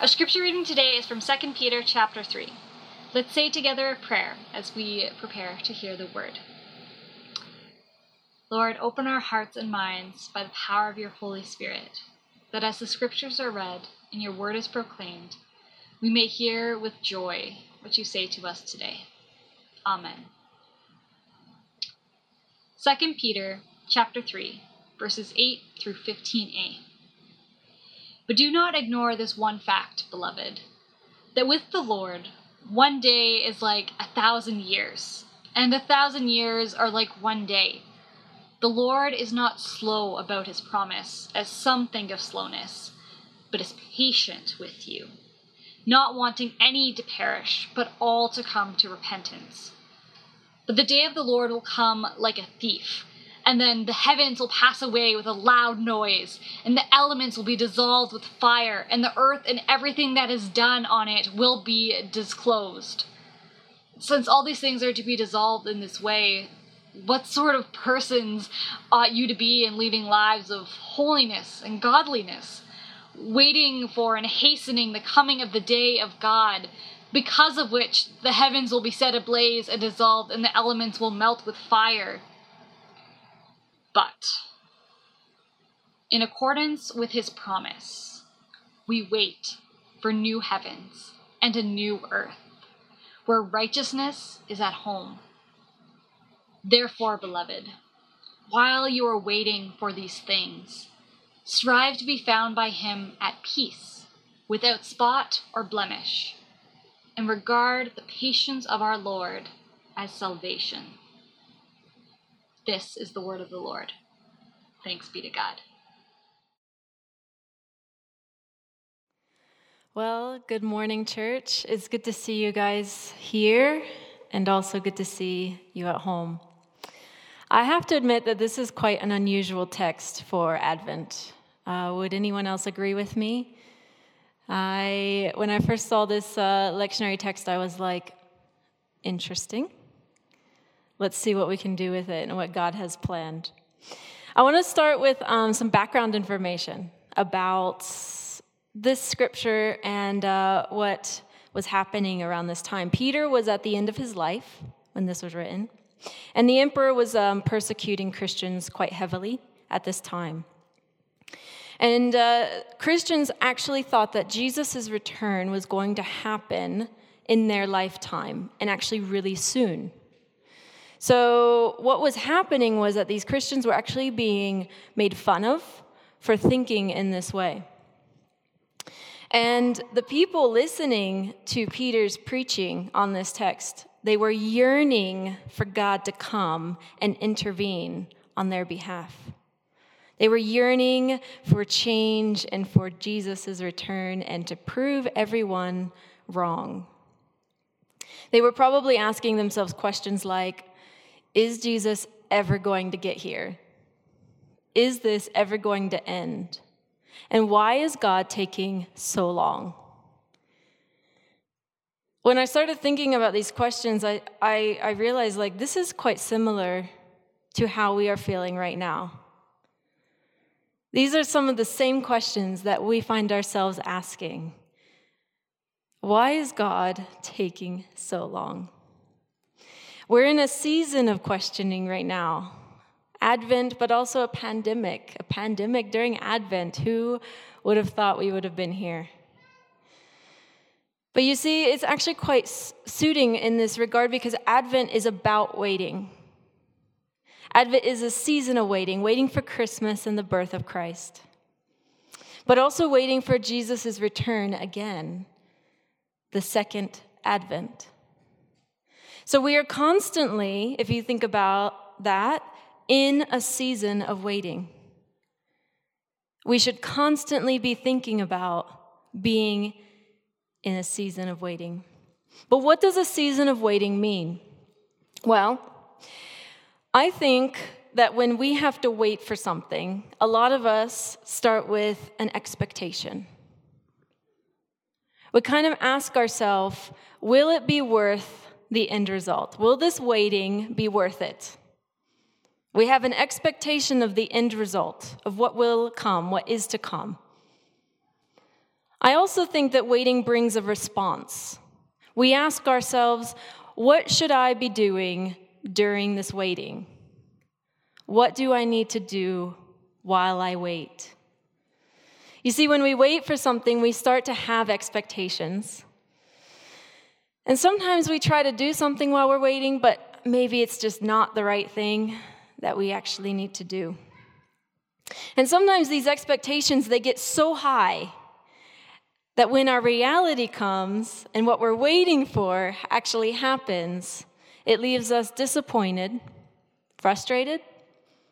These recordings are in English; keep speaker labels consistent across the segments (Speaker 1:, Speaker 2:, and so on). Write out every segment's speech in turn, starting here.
Speaker 1: Our scripture reading today is from 2 Peter chapter 3. Let's say together a prayer as we prepare to hear the word. Lord, open our hearts and minds by the power of your Holy Spirit, that as the scriptures are read and your word is proclaimed, we may hear with joy what you say to us today. Amen. 2 Peter chapter 3, verses 8 through 15a. But do not ignore this one fact, beloved, that with the Lord, one day is like a thousand years, and a thousand years are like one day. The Lord is not slow about his promise, as some think of slowness, but is patient with you, not wanting any to perish, but all to come to repentance. But the day of the Lord will come like a thief and then the heavens will pass away with a loud noise, and the elements will be dissolved with fire, and the earth and everything that is done on it will be disclosed. Since all these things are to be dissolved in this way, what sort of persons ought you to be in leading lives of holiness and godliness, waiting for and hastening the coming of the day of God, because of which the heavens will be set ablaze and dissolved, and the elements will melt with fire? But, in accordance with his promise, we wait for new heavens and a new earth, where righteousness is at home. Therefore, beloved, while you are waiting for these things, strive to be found by him at peace, without spot or blemish, and regard the patience of our Lord as salvation. This is the word of the Lord. Thanks be to God.
Speaker 2: Well, good morning, church. It's good to see you guys here and also good to see you at home. I have to admit that this is quite an unusual text for Advent. Uh, would anyone else agree with me? I, when I first saw this uh, lectionary text, I was like, interesting. Let's see what we can do with it and what God has planned. I want to start with um, some background information about this scripture and uh, what was happening around this time. Peter was at the end of his life when this was written, and the emperor was um, persecuting Christians quite heavily at this time. And uh, Christians actually thought that Jesus' return was going to happen in their lifetime and actually really soon. So, what was happening was that these Christians were actually being made fun of for thinking in this way. And the people listening to Peter's preaching on this text, they were yearning for God to come and intervene on their behalf. They were yearning for change and for Jesus' return and to prove everyone wrong. They were probably asking themselves questions like is Jesus ever going to get here? Is this ever going to end? And why is God taking so long? When I started thinking about these questions, I, I, I, realized like this is quite similar to how we are feeling right now. These are some of the same questions that we find ourselves asking. Why is God taking so long? We're in a season of questioning right now. Advent, but also a pandemic. A pandemic during Advent. Who would have thought we would have been here? But you see, it's actually quite suiting in this regard because Advent is about waiting. Advent is a season of waiting, waiting for Christmas and the birth of Christ, but also waiting for Jesus' return again, the second Advent. So we are constantly, if you think about that, in a season of waiting. We should constantly be thinking about being in a season of waiting. But what does a season of waiting mean? Well, I think that when we have to wait for something, a lot of us start with an expectation. We kind of ask ourselves, will it be worth the end result? Will this waiting be worth it? We have an expectation of the end result, of what will come, what is to come. I also think that waiting brings a response. We ask ourselves, what should I be doing during this waiting? What do I need to do while I wait? You see, when we wait for something, we start to have expectations. And sometimes we try to do something while we're waiting, but maybe it's just not the right thing that we actually need to do. And sometimes these expectations they get so high that when our reality comes and what we're waiting for actually happens, it leaves us disappointed, frustrated,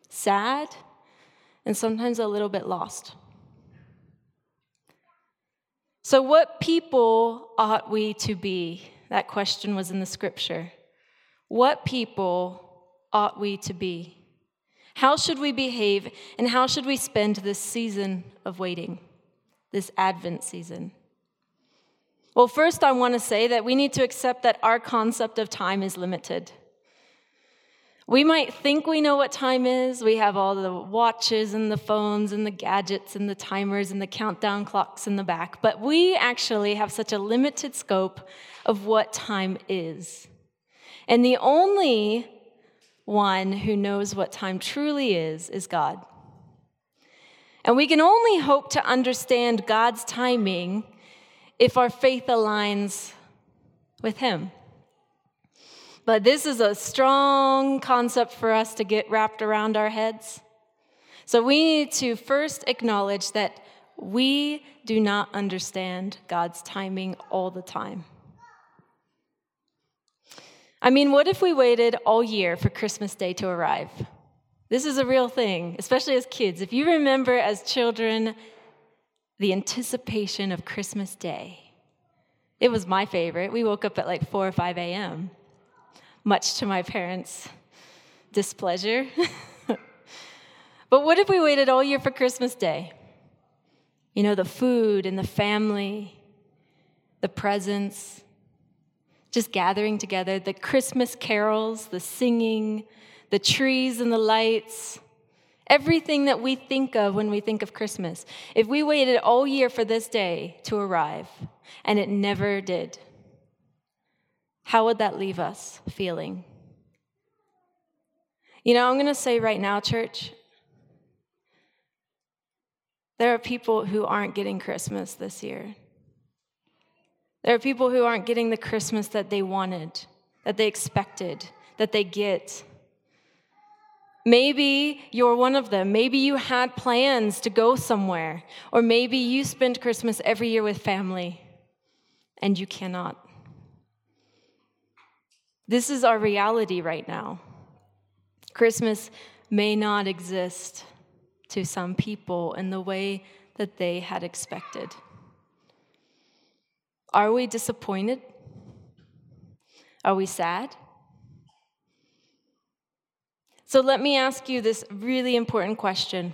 Speaker 2: sad, and sometimes a little bit lost. So, what people ought we to be? That question was in the scripture. What people ought we to be? How should we behave, and how should we spend this season of waiting, this Advent season? Well, first, I want to say that we need to accept that our concept of time is limited. We might think we know what time is. We have all the watches and the phones and the gadgets and the timers and the countdown clocks in the back, but we actually have such a limited scope of what time is. And the only one who knows what time truly is is God. And we can only hope to understand God's timing if our faith aligns with Him. But this is a strong concept for us to get wrapped around our heads. So we need to first acknowledge that we do not understand God's timing all the time. I mean, what if we waited all year for Christmas Day to arrive? This is a real thing, especially as kids. If you remember as children the anticipation of Christmas Day, it was my favorite. We woke up at like 4 or 5 a.m., much to my parents' displeasure. but what if we waited all year for Christmas Day? You know, the food and the family, the presents, just gathering together, the Christmas carols, the singing, the trees and the lights, everything that we think of when we think of Christmas. If we waited all year for this day to arrive and it never did, how would that leave us feeling? You know, I'm going to say right now, church, there are people who aren't getting Christmas this year. There are people who aren't getting the Christmas that they wanted, that they expected, that they get. Maybe you're one of them. Maybe you had plans to go somewhere, or maybe you spend Christmas every year with family and you cannot. This is our reality right now. Christmas may not exist to some people in the way that they had expected. Are we disappointed? Are we sad? So let me ask you this really important question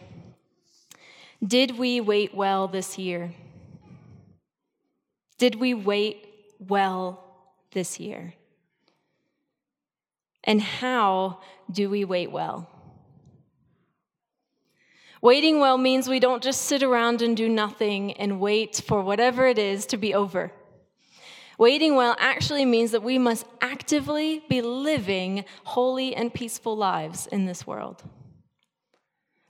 Speaker 2: Did we wait well this year? Did we wait well this year? And how do we wait well? Waiting well means we don't just sit around and do nothing and wait for whatever it is to be over. Waiting well actually means that we must actively be living holy and peaceful lives in this world.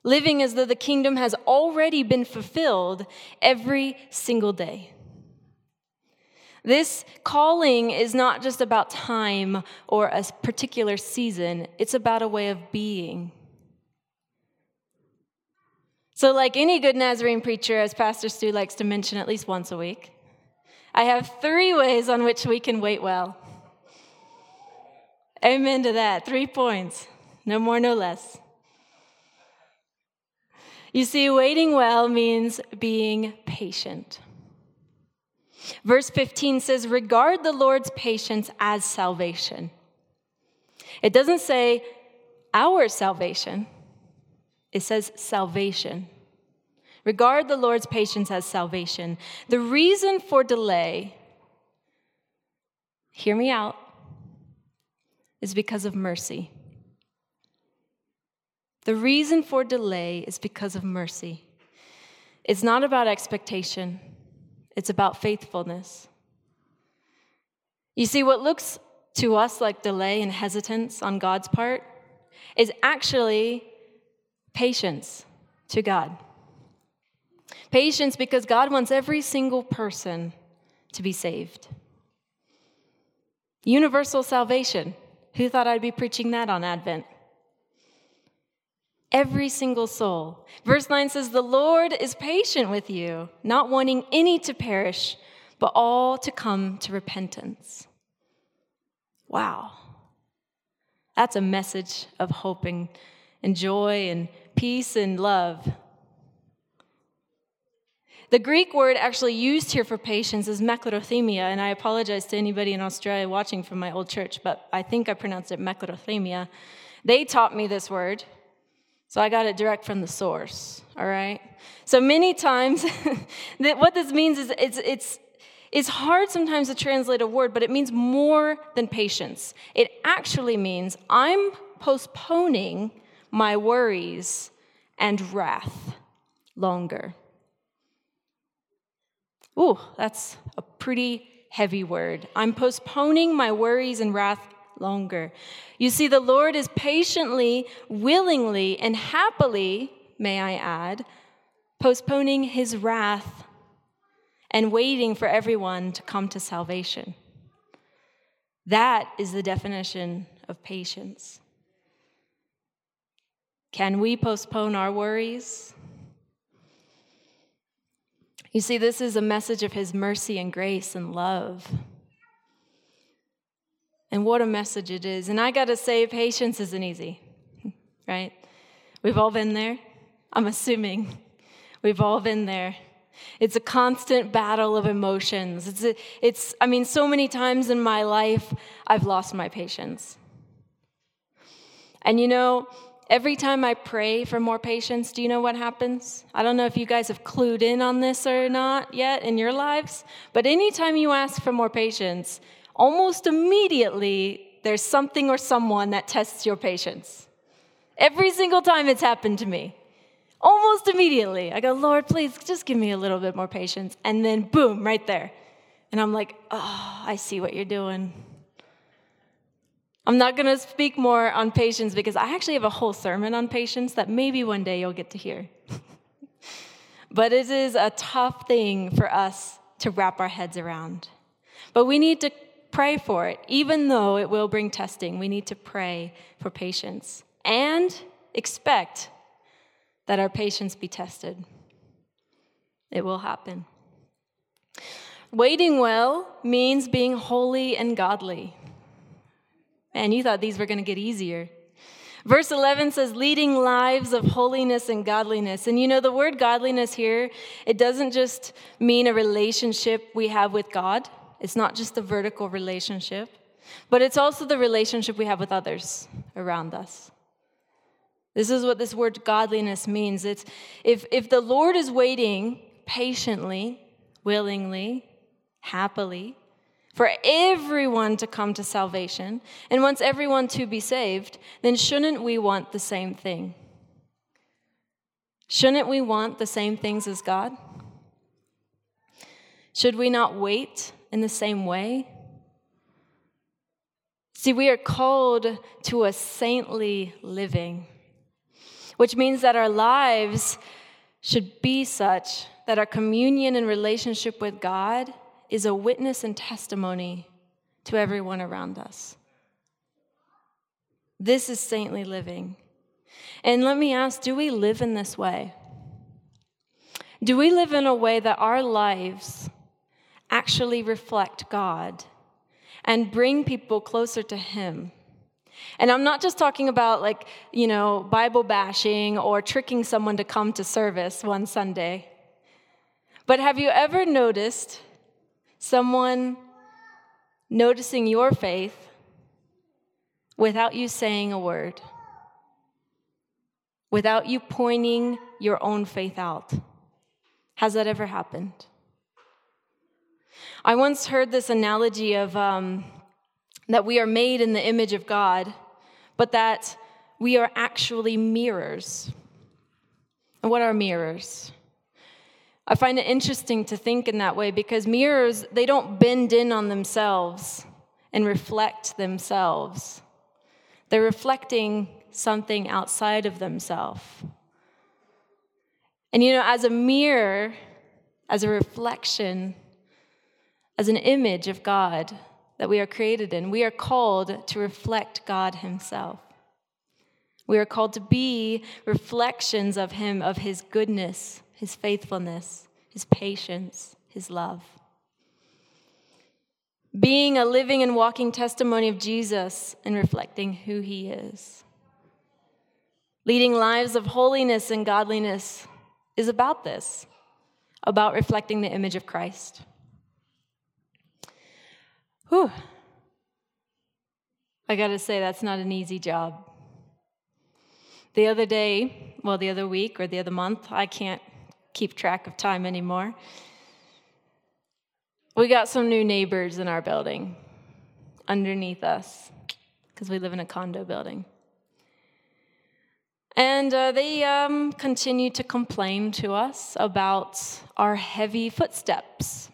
Speaker 2: Living as though the kingdom has already been fulfilled every single day. This calling is not just about time or a particular season, it's about a way of being. So, like any good Nazarene preacher, as Pastor Stu likes to mention at least once a week, I have three ways on which we can wait well. Amen to that. Three points. No more, no less. You see, waiting well means being patient. Verse 15 says, Regard the Lord's patience as salvation. It doesn't say our salvation, it says salvation. Regard the Lord's patience as salvation. The reason for delay, hear me out, is because of mercy. The reason for delay is because of mercy. It's not about expectation, it's about faithfulness. You see, what looks to us like delay and hesitance on God's part is actually patience to God. Patience because God wants every single person to be saved. Universal salvation. Who thought I'd be preaching that on Advent? Every single soul. Verse 9 says, The Lord is patient with you, not wanting any to perish, but all to come to repentance. Wow. That's a message of hope and, and joy and peace and love. The Greek word actually used here for patience is makrothemia, and I apologize to anybody in Australia watching from my old church, but I think I pronounced it makrothemia. They taught me this word, so I got it direct from the source, all right? So many times, what this means is it's, it's, it's hard sometimes to translate a word, but it means more than patience. It actually means I'm postponing my worries and wrath longer. Ooh, that's a pretty heavy word. I'm postponing my worries and wrath longer. You see, the Lord is patiently, willingly, and happily, may I add, postponing his wrath and waiting for everyone to come to salvation. That is the definition of patience. Can we postpone our worries? You see, this is a message of His mercy and grace and love. And what a message it is. And I got to say, patience isn't easy, right? We've all been there. I'm assuming we've all been there. It's a constant battle of emotions. It's, a, it's, I mean, so many times in my life, I've lost my patience. And you know, every time I pray for more patience, do you know what happens? I don't know if you guys have clued in on this or not yet in your lives, but anytime you ask for more patience, almost immediately there's something or someone that tests your patience. Every single time it's happened to me. Almost immediately, I go, Lord, please just give me a little bit more patience. And then, boom, right there. And I'm like, oh, I see what you're doing. I'm not going to speak more on patience because I actually have a whole sermon on patience that maybe one day you'll get to hear. but it is a tough thing for us to wrap our heads around. But we need to pray for it. Even though it will bring testing, we need to pray for patience and expect that our patience be tested. It will happen. Waiting well means being holy and godly. Man, you thought these were going to get easier. Verse 11 says, leading lives of holiness and godliness. And you know, the word godliness here, it doesn't just mean a relationship we have with God, it's not just the vertical relationship, but it's also the relationship we have with others around us. This is what this word godliness means. It's if, if the Lord is waiting patiently, willingly, happily, for everyone to come to salvation and wants everyone to be saved, then shouldn't we want the same thing? Shouldn't we want the same things as God? Should we not wait in the same way? See, we are called to a saintly living, which means that our lives should be such that our communion and relationship with God is a witness and testimony to everyone around us. This is saintly living. And let me ask do we live in this way? Do we live in a way that our lives actually reflect God and bring people closer to Him? And I'm not just talking about like, you know, Bible bashing or tricking someone to come to service one Sunday. But have you ever noticed Someone noticing your faith without you saying a word, without you pointing your own faith out. Has that ever happened? I once heard this analogy of um, that we are made in the image of God, but that we are actually mirrors. And what are mirrors? I find it interesting to think in that way because mirrors, they don't bend in on themselves and reflect themselves. They're reflecting something outside of themselves. And you know, as a mirror, as a reflection, as an image of God that we are created in, we are called to reflect God Himself. We are called to be reflections of Him, of His goodness, His faithfulness, His patience, His love. Being a living and walking testimony of Jesus and reflecting who He is. Leading lives of holiness and godliness is about this, about reflecting the image of Christ. Whew. I gotta say, that's not an easy job. The other day, well, the other week or the other month, I can't keep track of time anymore. We got some new neighbors in our building underneath us because we live in a condo building. And uh, they um, continue to complain to us about our heavy footsteps.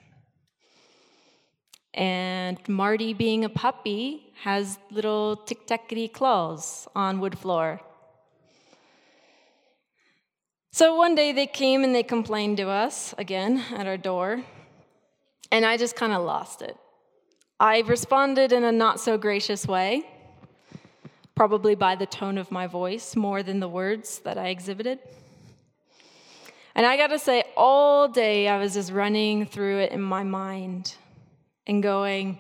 Speaker 2: And Marty, being a puppy, has little tic tackety claws on wood floor. So one day they came and they complained to us again at our door, and I just kind of lost it. I responded in a not so gracious way probably by the tone of my voice more than the words that I exhibited. And I gotta say, all day I was just running through it in my mind and going,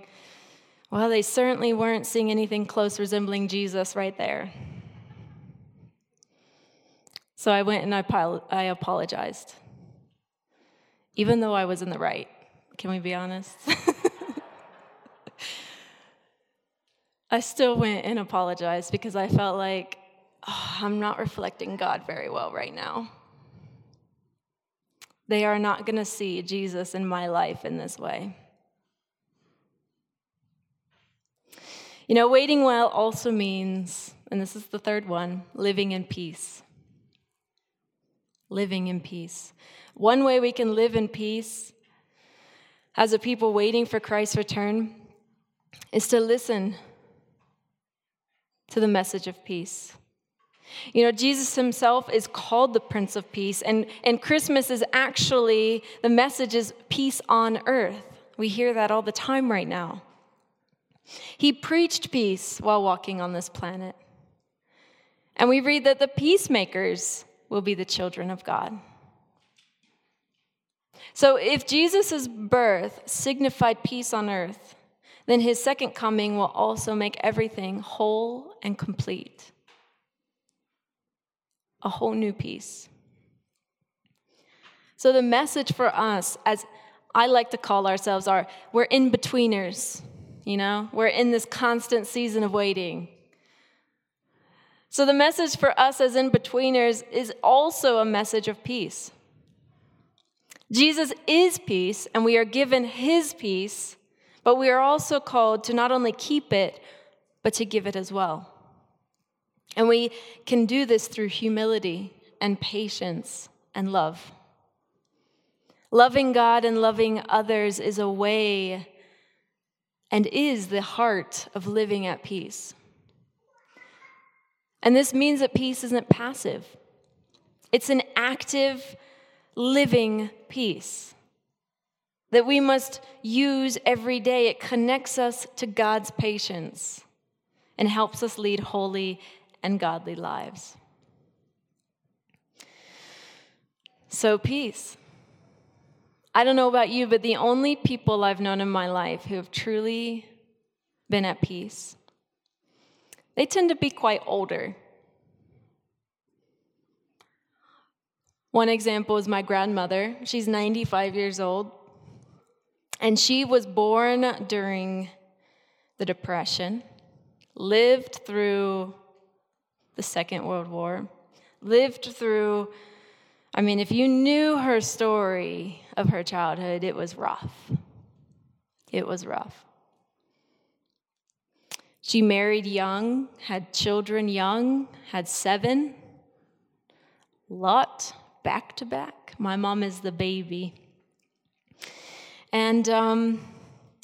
Speaker 2: well, they certainly weren't seeing anything close resembling Jesus right there. So I went and I, I apologized, even though I was in the right. Can we be honest? I still went and apologized because I felt like oh, I'm not reflecting God very well right now. They are not going to see Jesus in my life in this way. You know, waiting well also means, and this is the third one, living in peace. Living in peace. One way we can live in peace as a people waiting for Christ's return is to listen to the message of peace. You know, Jesus himself is called the Prince of Peace, and, and Christmas is actually the message is peace on earth. We hear that all the time right now. He preached peace while walking on this planet. And we read that the peacemakers will be the children of God. So if Jesus' birth signified peace on earth, then his second coming will also make everything whole and complete. A whole new peace. So, the message for us, as I like to call ourselves, are we're in betweeners, you know? We're in this constant season of waiting. So, the message for us as in betweeners is also a message of peace. Jesus is peace, and we are given his peace but we are also called to not only keep it, but to give it as well. And we can do this through humility and patience and love. Loving God and loving others is a way and is the heart of living at peace. And this means that peace isn't passive, it's an active, living peace that we must use every day. It connects us to God's patience and helps us lead holy and godly lives. So, peace. I don't know about you, but the only people I've known in my life who have truly been at peace, they tend to be quite older. One example is my grandmother. She's 95 years old. And she was born during the Depression, lived through the Second World War, lived through, I mean, if you knew her story of her childhood, it was rough. It was rough. She married young, had children young, had seven. Lot back to back. My mom is the baby. And um,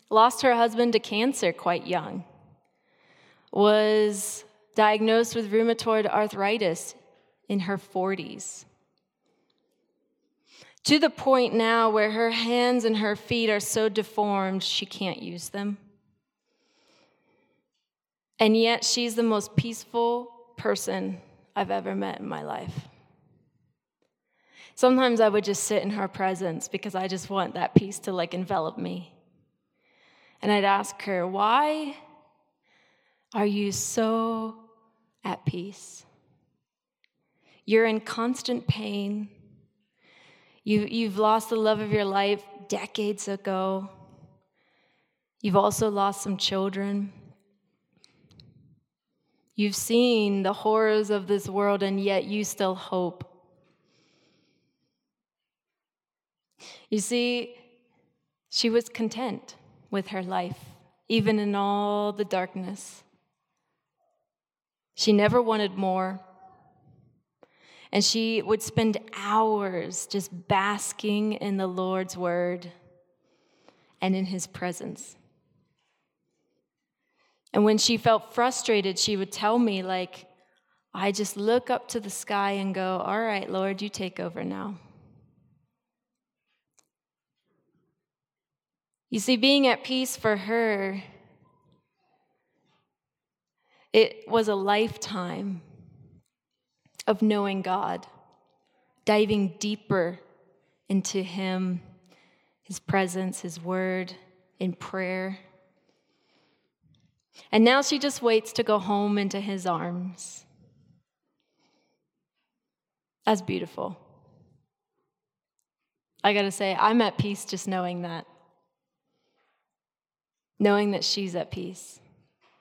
Speaker 2: lost her husband to cancer quite young, was diagnosed with rheumatoid arthritis in her 40s. To the point now where her hands and her feet are so deformed she can't use them. And yet she's the most peaceful person I've ever met in my life. Sometimes I would just sit in her presence because I just want that peace to like envelop me. And I'd ask her, Why are you so at peace? You're in constant pain. You, you've lost the love of your life decades ago. You've also lost some children. You've seen the horrors of this world, and yet you still hope. You see, she was content with her life, even in all the darkness. She never wanted more. And she would spend hours just basking in the Lord's word and in his presence. And when she felt frustrated, she would tell me, like, I just look up to the sky and go, All right, Lord, you take over now. You see, being at peace for her, it was a lifetime of knowing God, diving deeper into Him, His presence, His word, in prayer. And now she just waits to go home into his arms. That's beautiful. I gotta say, I'm at peace just knowing that. Knowing that she's at peace.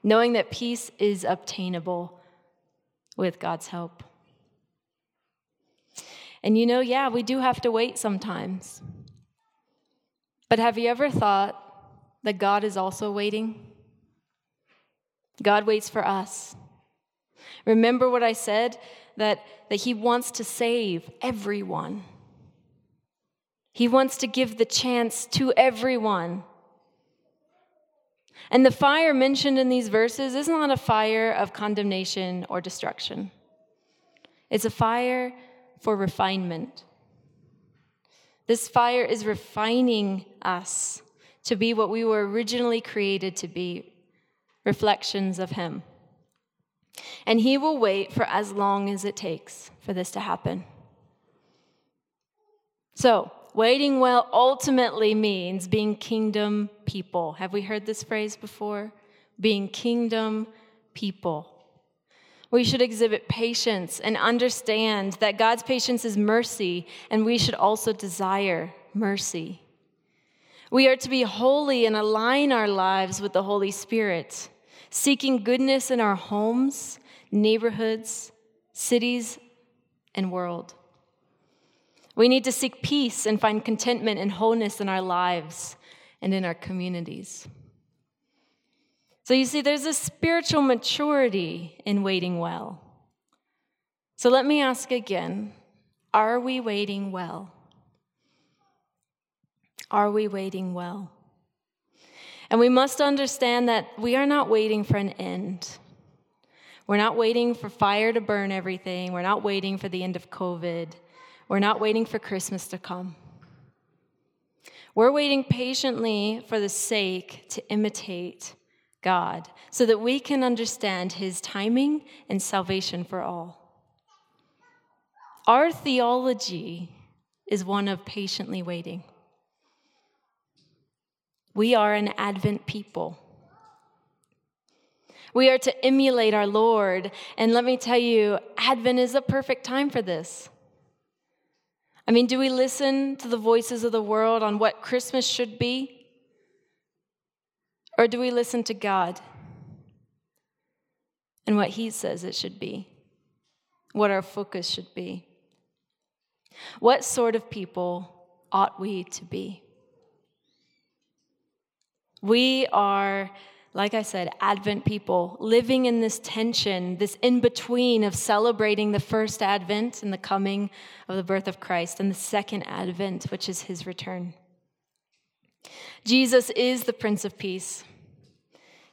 Speaker 2: Knowing that peace is obtainable with God's help. And you know, yeah, we do have to wait sometimes. But have you ever thought that God is also waiting? God waits for us. Remember what I said that, that He wants to save everyone. He wants to give the chance to everyone. And the fire mentioned in these verses is not a fire of condemnation or destruction, it's a fire for refinement. This fire is refining us to be what we were originally created to be reflections of Him. And He will wait for as long as it takes for this to happen. So, waiting well ultimately means being kingdom people. Have we heard this phrase before? Being kingdom people. We should exhibit patience and understand that God's patience is mercy, and we should also desire mercy. We are to be holy and align our lives with the Holy Spirit seeking goodness in our homes, neighborhoods, cities, and world. We need to seek peace and find contentment and wholeness in our lives and in our communities. So, you see, there's a spiritual maturity in waiting well. So, let me ask again are we waiting well? Are we waiting well? And we must understand that we are not waiting for an end. We're not waiting for fire to burn everything. We're not waiting for the end of COVID. We're not waiting for Christmas to come. We're waiting patiently for the sake to imitate God so that we can understand his timing and salvation for all. Our theology is one of patiently waiting. We are an Advent people. We are to emulate our Lord. And let me tell you, Advent is a perfect time for this. I mean, do we listen to the voices of the world on what Christmas should be? Or do we listen to God and what He says it should be? What our focus should be? What sort of people ought we to be? We are like I said, Advent people living in this tension, this in between of celebrating the first Advent and the coming of the birth of Christ, and the second Advent, which is his return. Jesus is the Prince of Peace.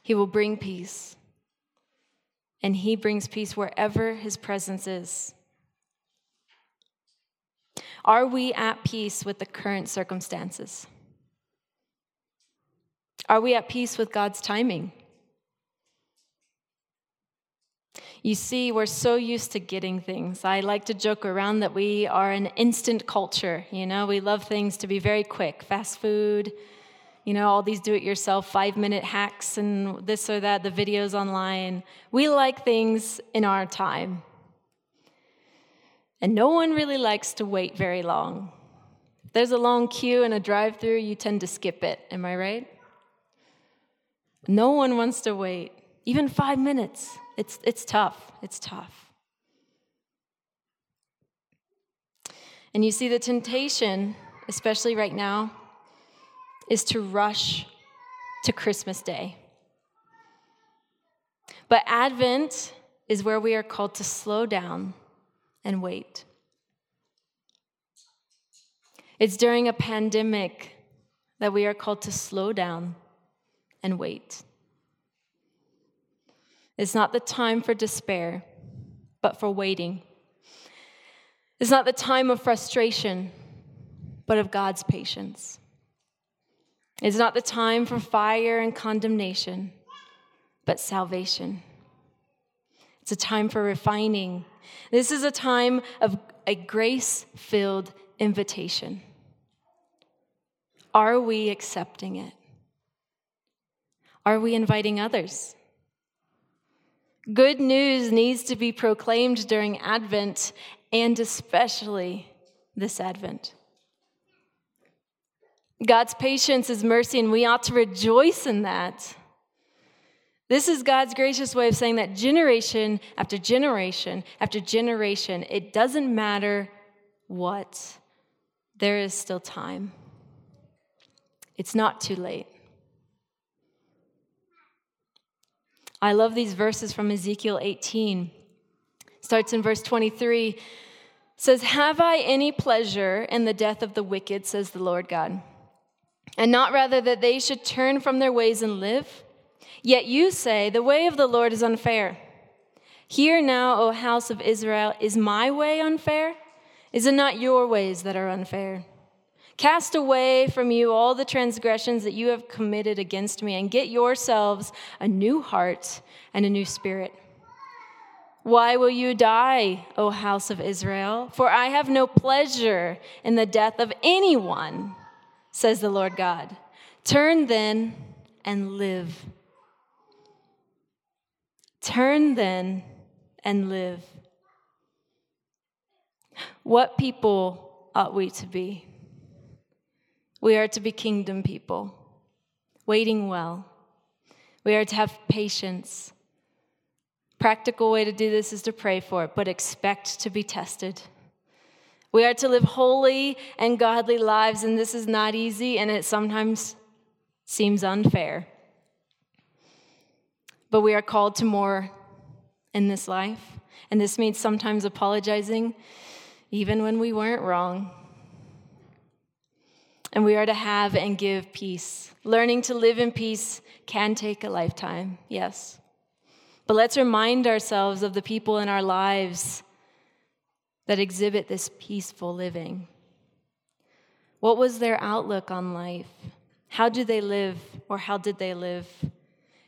Speaker 2: He will bring peace, and he brings peace wherever his presence is. Are we at peace with the current circumstances? Are we at peace with God's timing? You see, we're so used to getting things. I like to joke around that we are an instant culture. You know, we love things to be very quick fast food, you know, all these do it yourself five minute hacks and this or that, the videos online. We like things in our time. And no one really likes to wait very long. If there's a long queue in a drive through, you tend to skip it. Am I right? No one wants to wait, even five minutes. It's, it's tough. It's tough. And you see, the temptation, especially right now, is to rush to Christmas Day. But Advent is where we are called to slow down and wait. It's during a pandemic that we are called to slow down and wait. It's not the time for despair, but for waiting. It's not the time of frustration, but of God's patience. It's not the time for fire and condemnation, but salvation. It's a time for refining. This is a time of a grace filled invitation. Are we accepting it? Are we inviting others? Good news needs to be proclaimed during Advent and especially this Advent. God's patience is mercy, and we ought to rejoice in that. This is God's gracious way of saying that generation after generation after generation, it doesn't matter what, there is still time. It's not too late. I love these verses from Ezekiel 18. Starts in verse 23. Says, Have I any pleasure in the death of the wicked, says the Lord God, and not rather that they should turn from their ways and live? Yet you say, The way of the Lord is unfair. Hear now, O house of Israel, is my way unfair? Is it not your ways that are unfair? Cast away from you all the transgressions that you have committed against me, and get yourselves a new heart and a new spirit. Why will you die, O house of Israel? For I have no pleasure in the death of anyone, says the Lord God. Turn then and live. Turn then and live. What people ought we to be? We are to be kingdom people, waiting well. We are to have patience. Practical way to do this is to pray for it, but expect to be tested. We are to live holy and godly lives, and this is not easy, and it sometimes seems unfair. But we are called to more in this life, and this means sometimes apologizing, even when we weren't wrong and we are to have and give peace. Learning to live in peace can take a lifetime, yes. But let's remind ourselves of the people in our lives that exhibit this peaceful living. What was their outlook on life? How do they live, or how did they live?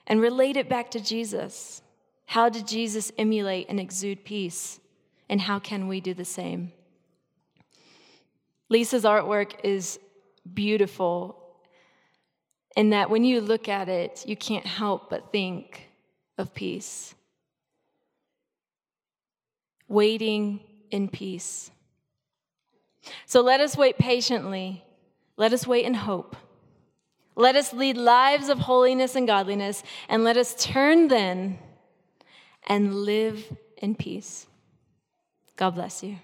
Speaker 2: And relate it back to Jesus. How did Jesus emulate and exude peace? And how can we do the same? Lisa's artwork is beautiful in that when you look at it, you can't help but think of peace. Waiting in peace. So let us wait patiently. Let us wait in hope. Let us lead lives of holiness and godliness, and let us turn then and live in peace. God bless you.